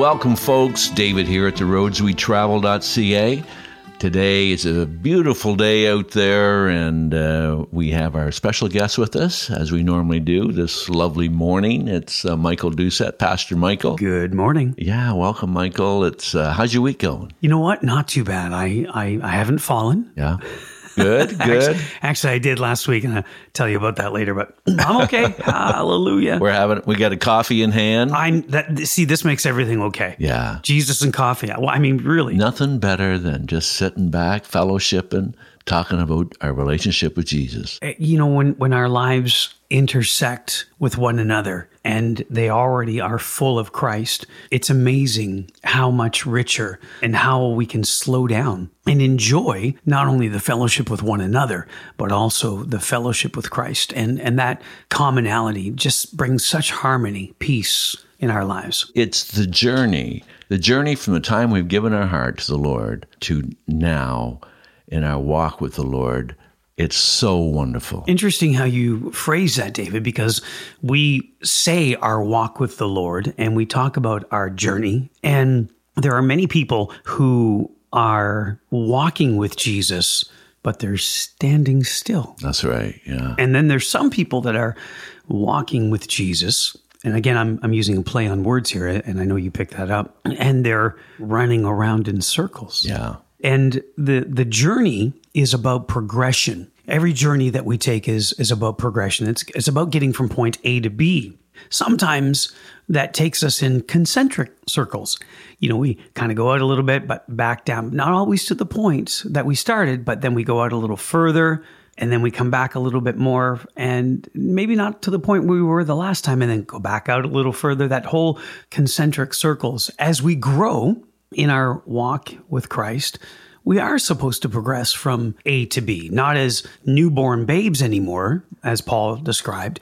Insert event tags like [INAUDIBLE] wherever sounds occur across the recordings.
welcome, folks. David here at the roadswetravel.ca. Today is a beautiful day out there, and uh, we have our special guest with us, as we normally do this lovely morning. It's uh, Michael Doucette, Pastor Michael. Good morning. Yeah, welcome, Michael. It's uh, how's your week going? You know what? Not too bad. I I, I haven't fallen. Yeah. Good, [LAUGHS] good. Actually, actually, I did last week, and I'll tell you about that later. But I'm okay. [LAUGHS] Hallelujah. We're having we got a coffee in hand. I'm that. See, this makes everything okay. Yeah. Jesus and coffee. Well, I mean, really. Nothing better than just sitting back, fellowshipping, talking about our relationship with Jesus. Uh, You know, when when our lives intersect with one another and they already are full of Christ, it's amazing how much richer and how we can slow down and enjoy not only the fellowship with one another, but also the fellowship with Christ. And and that commonality just brings such harmony, peace in our lives. It's the journey, the journey from the time we've given our heart to the Lord to now in our walk with the Lord. It's so wonderful. Interesting how you phrase that, David, because we say our walk with the Lord and we talk about our journey. And there are many people who are walking with Jesus, but they're standing still. That's right. Yeah. And then there's some people that are walking with Jesus. And again, I'm, I'm using a play on words here, and I know you picked that up. And they're running around in circles. Yeah. And the the journey is about progression. Every journey that we take is is about progression. It's it's about getting from point A to B. Sometimes that takes us in concentric circles. You know, we kind of go out a little bit, but back down. Not always to the point that we started, but then we go out a little further, and then we come back a little bit more, and maybe not to the point where we were the last time, and then go back out a little further. That whole concentric circles. As we grow in our walk with Christ, we are supposed to progress from A to B, not as newborn babes anymore, as Paul described.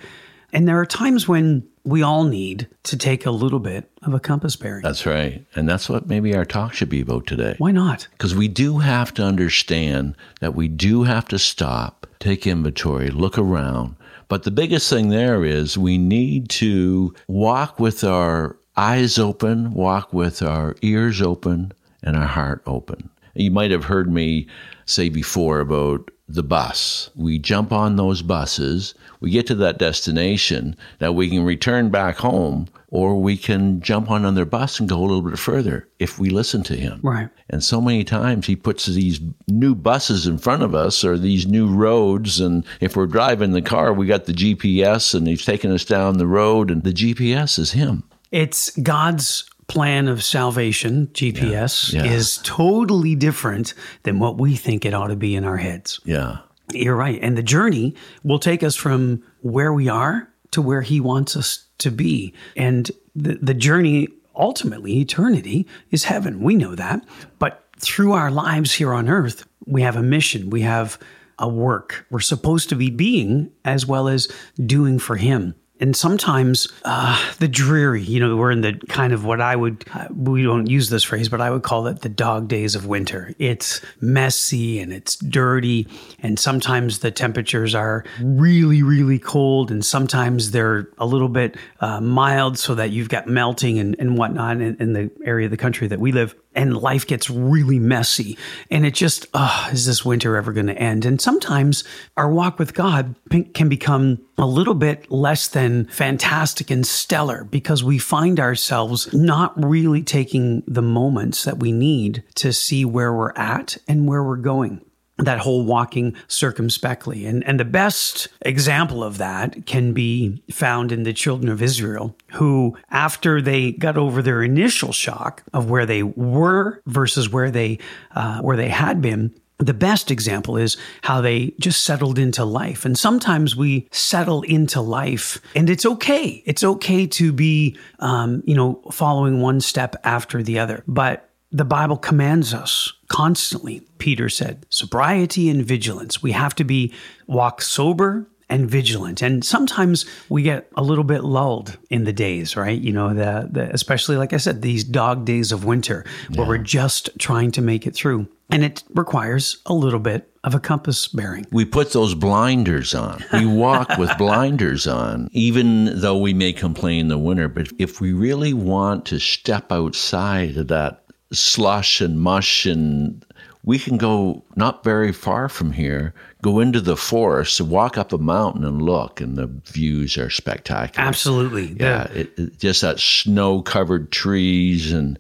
And there are times when we all need to take a little bit of a compass bearing. That's right. And that's what maybe our talk should be about today. Why not? Because we do have to understand that we do have to stop, take inventory, look around. But the biggest thing there is we need to walk with our eyes open, walk with our ears open, and our heart open. You might have heard me say before about the bus. We jump on those buses, we get to that destination, Now we can return back home, or we can jump on another bus and go a little bit further if we listen to him. Right. And so many times he puts these new buses in front of us or these new roads. And if we're driving the car, we got the GPS and he's taking us down the road, and the GPS is him. It's God's plan of salvation, GPS, Yeah, yeah. is totally different than what we think it ought to be in our heads. Yeah. You're right. And the journey will take us from where we are to where he wants us to be. And the, the journey, ultimately, eternity, is heaven. We know that. But through our lives here on earth, we have a mission, we have a work. We're supposed to be being as well as doing for him. And sometimes uh, the dreary, you know, we're in the kind of what I would, uh, we don't use this phrase, but I would call it the dog days of winter. It's messy and it's dirty. And sometimes the temperatures are really, really cold. And sometimes they're a little bit uh, mild so that you've got melting and, and whatnot in, in the area of the country that we live and life gets really messy. And it just, oh, is this winter ever going to end? And sometimes our walk with God can become a little bit less than fantastic and stellar because we find ourselves not really taking the moments that we need to see where we're at and where we're going that whole walking circumspectly. And, and the best example of that can be found in the children of Israel, who, after they got over their initial shock of where they were versus where they, uh, where they had been, the best example is how they just settled into life. And sometimes we settle into life and it's okay. It's okay to be, um, you know, following one step after the other. But the Bible commands us constantly, Peter said, sobriety and vigilance. We have to be walk sober and vigilant. And sometimes we get a little bit lulled in the days, right? You know, the, the especially like I said, these dog days of winter where we're just trying to make it through. And it requires a little bit of a compass bearing. We put those blinders on. We walk with [LAUGHS] blinders on, even though we may complain in the winter. But if we really want to step outside of that slush and mush and we can go not very far from here, go into the forest, walk up a mountain and look, and the views are spectacular. Absolutely. Yeah, it, it, just that snow covered trees and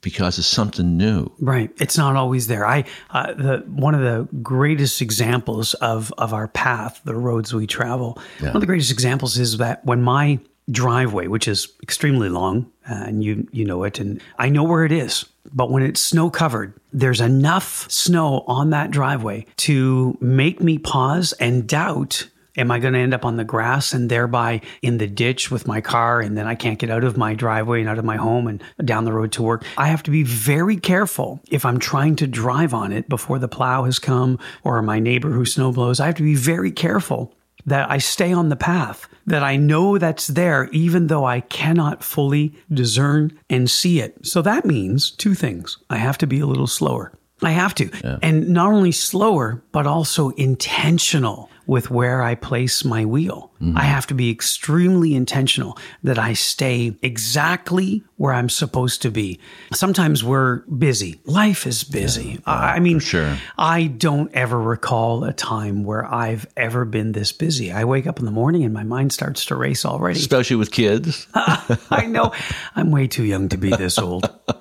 because it's something new. Right. It's not always there. I uh, the one of the greatest examples of of our path, the roads we travel. Yeah. One of the greatest examples is that when my driveway, which is extremely long, uh, and you you know it, and I know where it is. But when it's snow covered, there's enough snow on that driveway to make me pause and doubt Am I going to end up on the grass and thereby in the ditch with my car? And then I can't get out of my driveway and out of my home and down the road to work. I have to be very careful if I'm trying to drive on it before the plow has come or my neighbor who snow blows. I have to be very careful that I stay on the path, that I know that's there, even though I cannot fully discern and see it. So that means two things I have to be a little slower. I have to. Yeah. And not only slower, but also intentional with where I place my wheel. Mm-hmm. I have to be extremely intentional that I stay exactly where I'm supposed to be. Sometimes we're busy. Life is busy. Yeah, I mean, sure. I don't ever recall a time where I've ever been this busy. I wake up in the morning and my mind starts to race already. Especially with kids. [LAUGHS] I know. I'm way too young to be this old. [LAUGHS]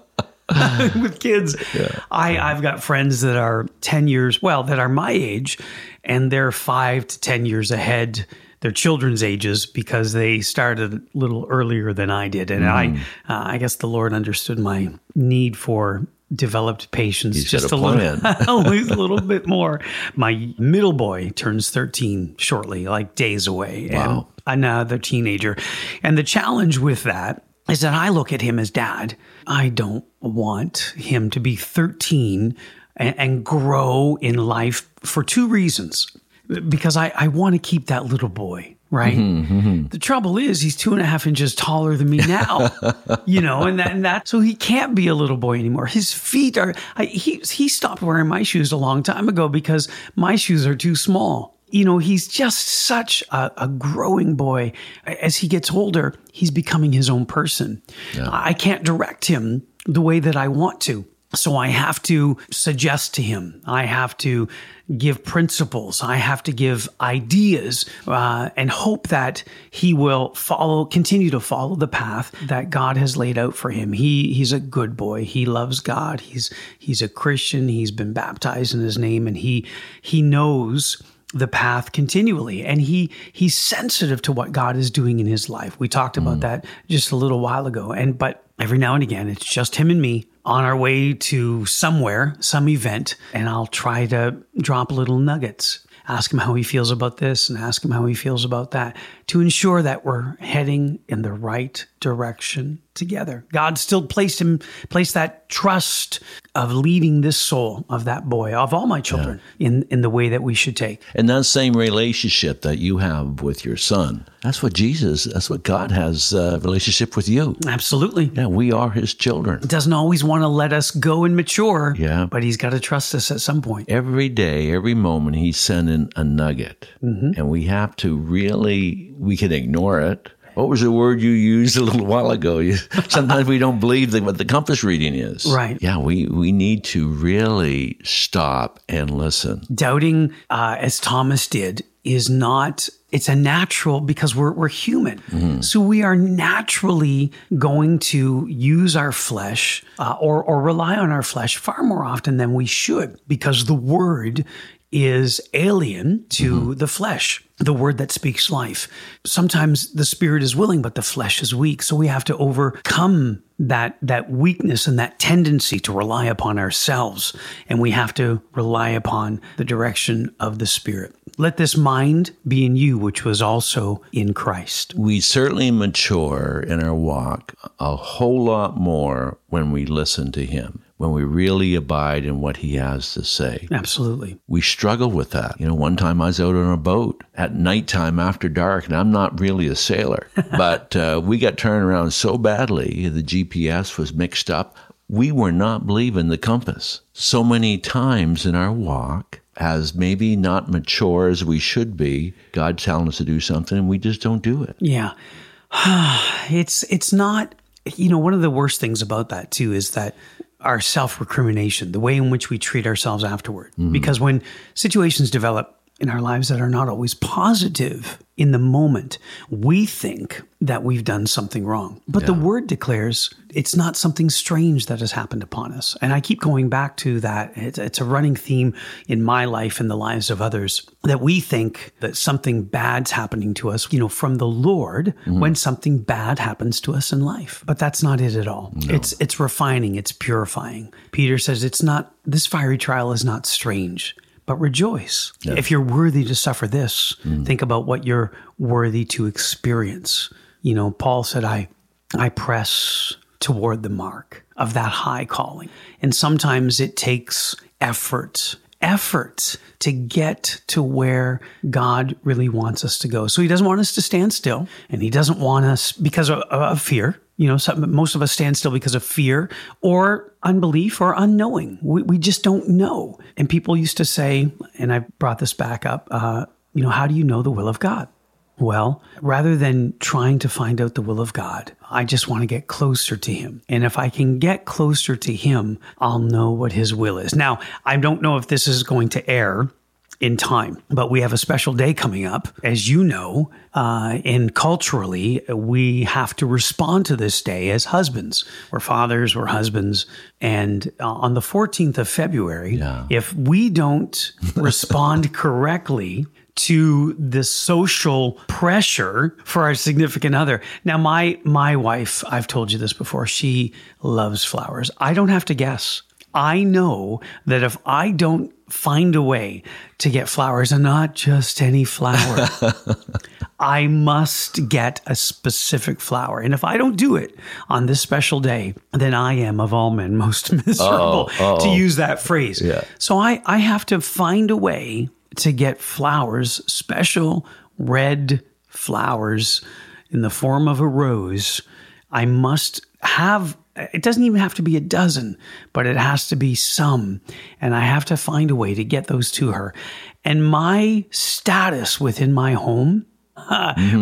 [LAUGHS] with kids. Yeah. I, I've got friends that are 10 years, well, that are my age, and they're five to 10 years ahead their children's ages because they started a little earlier than I did. And mm. I, uh, I guess the Lord understood my need for developed patience He's just a, a little, [LAUGHS] a little bit more. My middle boy turns 13 shortly, like days away. Wow. And another teenager. And the challenge with that is that I look at him as dad. I don't want him to be 13 and, and grow in life for two reasons. Because I, I want to keep that little boy, right? Mm-hmm, mm-hmm. The trouble is he's two and a half inches taller than me now, [LAUGHS] you know, and that, and that, so he can't be a little boy anymore. His feet are, I, he, he stopped wearing my shoes a long time ago because my shoes are too small you know, he's just such a, a, growing boy. As he gets older, he's becoming his own person. Yeah. I can't direct him the way that I want to. So I have to suggest to him. I have to give principles. I have to give ideas uh, and hope that he will follow, continue to follow the path that God has laid out for him. He he's a good boy. He loves God. He's he's a Christian. He's been baptized in His name, and he he knows the path continually and he he's sensitive to what God is doing in his life. We talked about mm. that just a little while ago and but every now and again it's just him and me on our way to somewhere, some event and I'll try to drop little nuggets. Ask him how he feels about this and ask him how he feels about that to ensure that we're heading in the right direction together. God still placed him placed that trust of leading this soul of that boy, of all my children, yeah. in, in the way that we should take. And that same relationship that you have with your son, that's what Jesus, that's what God has a relationship with you. Absolutely. Yeah, we are his children. He doesn't always want to let us go and mature. Yeah. But he's got to trust us at some point. Every day, every moment, he's sending a nugget. Mm-hmm. And we have to really, we can ignore it what was the word you used a little while ago? You, sometimes we don't believe what the compass reading is. Right. Yeah, we, we need to really stop and listen. Doubting, uh, as Thomas did, is not it's a natural because we're we're human. Mm-hmm. So we are naturally going to use our flesh uh, or or rely on our flesh far more often than we should because the word is alien to mm-hmm. the flesh, the word that speaks life. Sometimes the spirit is willing, but the flesh is weak. So we have to overcome that, that weakness and that tendency to rely upon ourselves. And we have to rely upon the direction of the spirit. Let this mind be in you, which was also in Christ. We certainly mature in our walk a whole lot more when we listen to Him when we really abide in what he has to say. Absolutely. We struggle with that. You know, one time I was out on a boat at nighttime after dark, and I'm not really a sailor, [LAUGHS] but uh, we got turned around so badly, the GPS was mixed up. We were not believing the compass. So many times in our walk, as maybe not mature as we should be, God telling us to do something, and we just don't do it. Yeah. [SIGHS] it's it's not you know one of the worst things about that too is that our self-recrimination the way in which we treat ourselves afterward. Because when situations develop in our lives that are not always positive in the moment. We think that we've done something wrong but the word declares it's not something strange that has happened upon us. And i keep going back to that. It's, it's a running theme in my life and the lives of others that we think that something bad's happening to us you know from the lord mm-hmm. when something bad happens to us in life. But that's not it at all. It's it's refining. It's purifying. Peter says it's not this fiery trial is not strange but rejoice. If you're worthy to suffer this, mm-hmm. think about what you're worthy to experience. You know, Paul said, I, I press toward the mark of that high calling. And sometimes it takes effort, effort to get to where God really wants us to go. So he doesn't want us to stand still and he doesn't want us because of, of fear. You know, some, most of us stand still because of fear or unbelief or unknowing. We, we just don't know. And people used to say, and I brought this back up, uh, you know, how do you know the will of God? Well, rather than trying to find out the will of God, I just want to get closer to Him. And if I can get closer to Him, I'll know what His will is. Now, I don't know if this is going to air in time. But we have a special day coming up, as you know, uh, and culturally, we have to respond to this day as husbands. We're fathers, we're husbands. And uh, on the 14th of February, Yeah. if we don't [LAUGHS] respond correctly, to the social pressure for our significant other. Now my my wife, I've told you this before, she loves flowers. I don't have to guess. I know that if I don't find a way to get flowers and not just any flower, [LAUGHS] I must get a specific flower. And if I don't do it on this special day, then I am of all men most [LAUGHS] miserable oh, to oh. use that phrase. Yeah. So I, I have to find a way to get flowers, special red flowers in the form of a rose. I must have it doesn't even have to be a dozen, but it has to be some. And I have to find a way to get those to her. And my status within my home,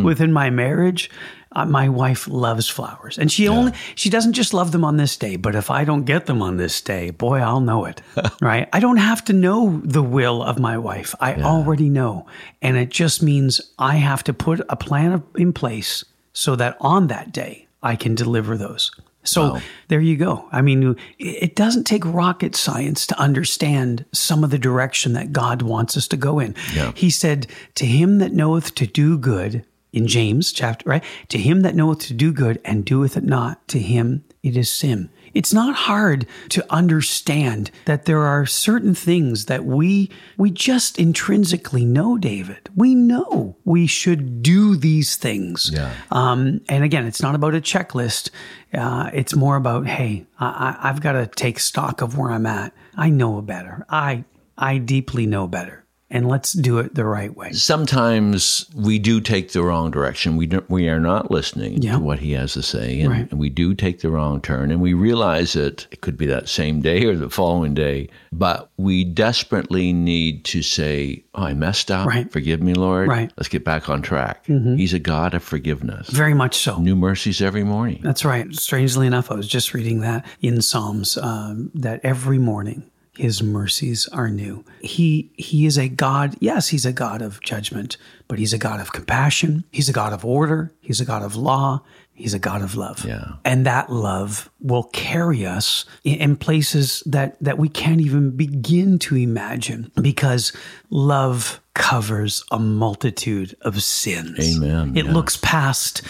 within my marriage, uh, my wife loves flowers. And she only, she doesn't just love them on this day, but if I don't get them on this day, boy, I'll know it. [LAUGHS] right? I don't have to know the will of my wife. I already know. And it just means I have to put a plan in place so that on that day I can deliver those. So there you go. I mean, it doesn't take rocket science to understand some of the direction that God wants us to go in. Yeah. He said, To him that knoweth to do good, in James chapter, right? To him that knoweth to do good and doeth it not, to him it is sin. It's not hard to understand that there are certain things that we we just intrinsically know, David. We know we should do these things. Yeah. Um, and again, it's not about a checklist. Uh, it's more about, hey, I, I, I've got to take stock of where I'm at. I know better. I I deeply know better, and let's do it the right way. Sometimes we do take the wrong direction. We don't, we are not listening Yeah. to what he has to say, and, Right. and we do take the wrong turn. And we realize it. It could be that same day or the following day, but we desperately need to say, "Oh, I messed up. Right. Forgive me, Lord. Right. Mm-hmm. Let's get back on track." He's a God of forgiveness. Very much so. New mercies every morning. That's right. Strangely enough, I was just reading that in Psalms um, that every morning his mercies are new. He he is a God. Yes, he's a God of judgment, but he's a God of compassion. He's a God of order. He's a God of law. He's a God of love. Yeah. And that love will carry us in, places that that we can't even begin to imagine because love covers a multitude of sins. Amen. It Yeah. looks past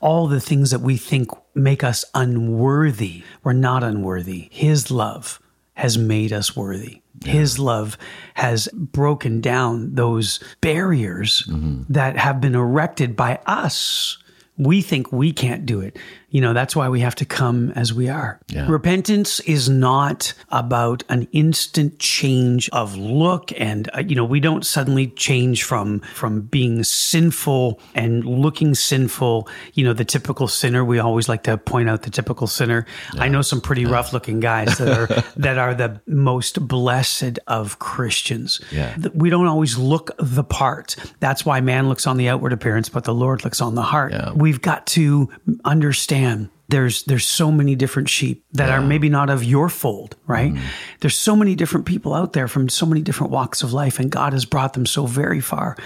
all the things that we think make us unworthy. We're not unworthy. His love has made us worthy. His love has broken down those barriers mm-hmm. that have been erected by us. We think we can't do it. You know, that's why we have to come as we are. Yeah. Repentance is not about an instant change of look and uh, you know, we don't suddenly change from from being sinful and looking sinful, you know, the typical sinner. We always like to point out the typical sinner. I know some pretty rough looking guys that are [LAUGHS] that are the most blessed of Christians. Yeah. We don't always look the part. That's why man looks on the outward appearance, but the Lord looks on the heart. Yeah. We've got to understand understand there's there's so many different sheep that are maybe not of your fold, right? Mm-hmm. There's so many different people out there from so many different walks of life, and God has brought them so very far.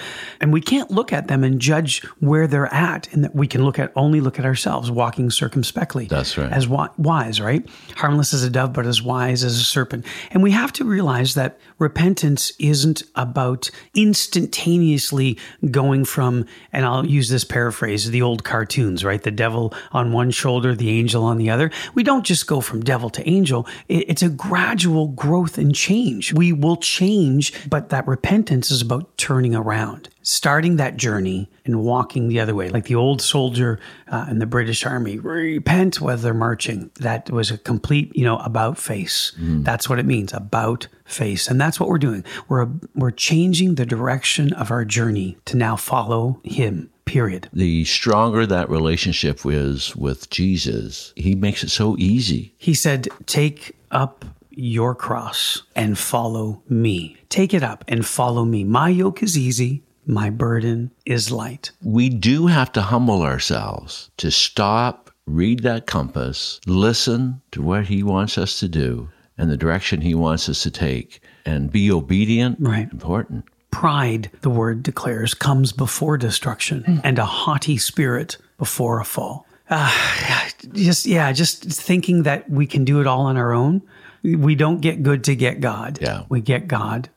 And we can't look at them and judge where they're at, and that we can look at only look at ourselves, walking circumspectly. That's right. As wise, right? Harmless as a dove, but as wise as a serpent. And we have to realize that repentance isn't about instantaneously going from, and I'll use this paraphrase, the old cartoons, right? The devil on one shoulder, the angel on the other. We don't just go from devil to angel. It's a gradual growth and change. We will change, but that repentance is about turning around, starting that journey and walking the other way. Like the old soldier uh, in the British Army, repent while they're marching. That was a complete, you know, about face. That's what it means, about face. And that's what we're doing. We're, we're changing the direction of our journey to now follow him, period. The stronger that relationship is with Jesus, he makes it so easy. He said, Take up your cross and follow me. Take it up and follow me. My yoke is easy, my burden is light. We do have to humble ourselves to stop, read that compass, listen to what he wants us to do and the direction he wants us to take, and be obedient. Right. Important. Pride, the word declares, comes before destruction, and a haughty spirit before a fall. Ah, just yeah, just thinking that we can do it all on our own. We don't get good to get God. Yeah. we get God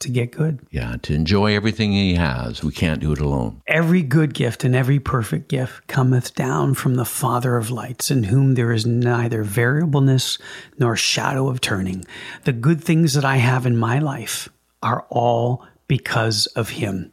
to get good. Yeah, to enjoy everything he has, we can't do it alone. Every good gift and every perfect gift cometh down from the Father of lights, in whom there is neither variableness nor shadow of turning. The good things that I have in my life are all because of Him.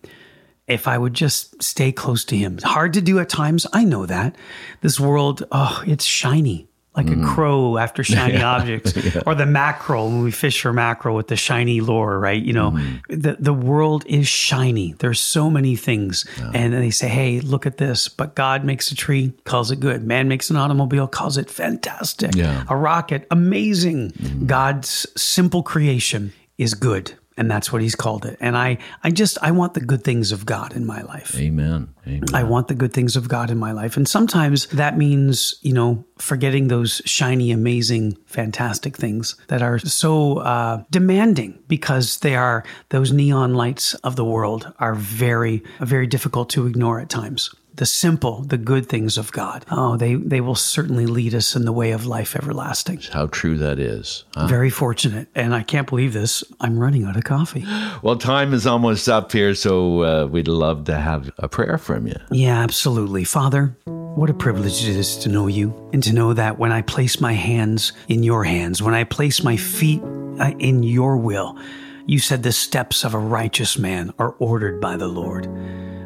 If I would just stay close to Him, hard to do at times. I know that. This world, oh, it's shiny. Like a mm-hmm. crow after [LAUGHS] shiny objects, [LAUGHS] or the mackerel when we fish for mackerel with the shiny lure, right? You know, mm-hmm. the the world is shiny. There's so many things, and then they say, "Hey, look at this!" But God makes a tree, calls it good. Man makes an automobile, calls it fantastic. Yeah. A rocket, amazing. Mm-hmm. God's simple creation is good, and that's what He's called it. And I, I just, I want the good things of God in my life. Amen. Amen. I want the good things of God in my life. And sometimes that means, you know, forgetting those shiny, amazing, fantastic things that are so uh, demanding because they are those neon lights of the world are very, very difficult to ignore at times. The simple, the good things of God. Oh, they, they will certainly lead us in the way of life everlasting. How true that is. huh? Very fortunate. And I can't believe this. I'm running out of coffee. Well, time is almost up here, so uh, we'd love to have a prayer from you. Yeah, absolutely. Father, what a privilege it is to know you and to know that when I place my hands in your hands, when I place my feet uh, in your will, you said the steps of a righteous man are ordered by the Lord.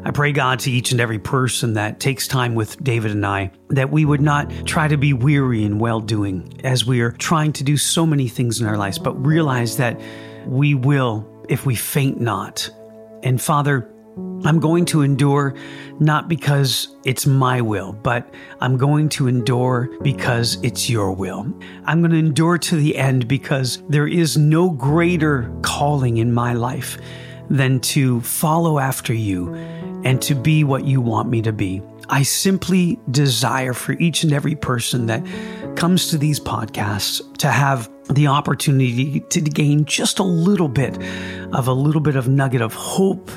I pray, God, to each and every person that takes time with David and I, that we would not try to be weary in well doing as we are trying to do so many things in our lives, but realize that we will if we faint not. And Father, I'm going to endure not because it's my will, but I'm going to endure because it's your will. I'm going to endure to the end because there is no greater calling in my life than to follow after you and to be what you want me to be. I simply desire for each and every person that comes to these podcasts to have the opportunity to gain just a little bit of a little bit of nugget of hope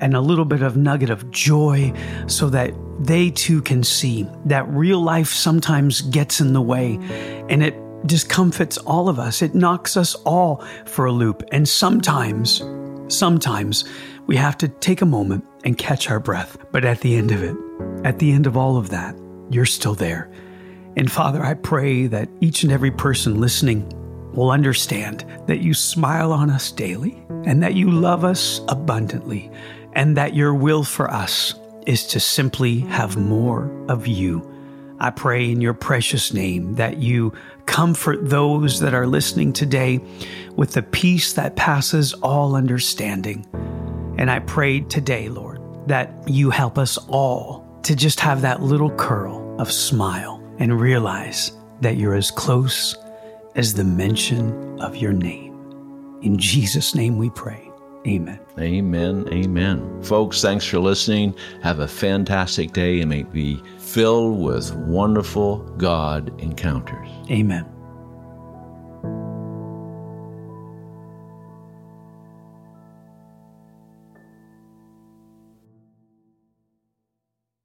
and a little bit of nugget of joy so that they too can see that real life sometimes gets in the way and it discomfits all of us. It knocks us all for a loop. And sometimes, sometimes we have to take a moment and catch our breath. But at the end of it, at the end of all of that, you're still there. And Father, I pray that each and every person listening will understand that you smile on us daily and that you love us abundantly and that your will for us is to simply have more of you I pray in your precious name that you comfort those that are listening today with the peace that passes all understanding. And I pray today, Lord, that you help us all to just have that little curl of smile and realize that you're as close as the mention of your name. In Jesus' name we pray. Amen. Amen. Amen. Folks, thanks for listening. Have a fantastic day and may be filled with wonderful God encounters. Amen.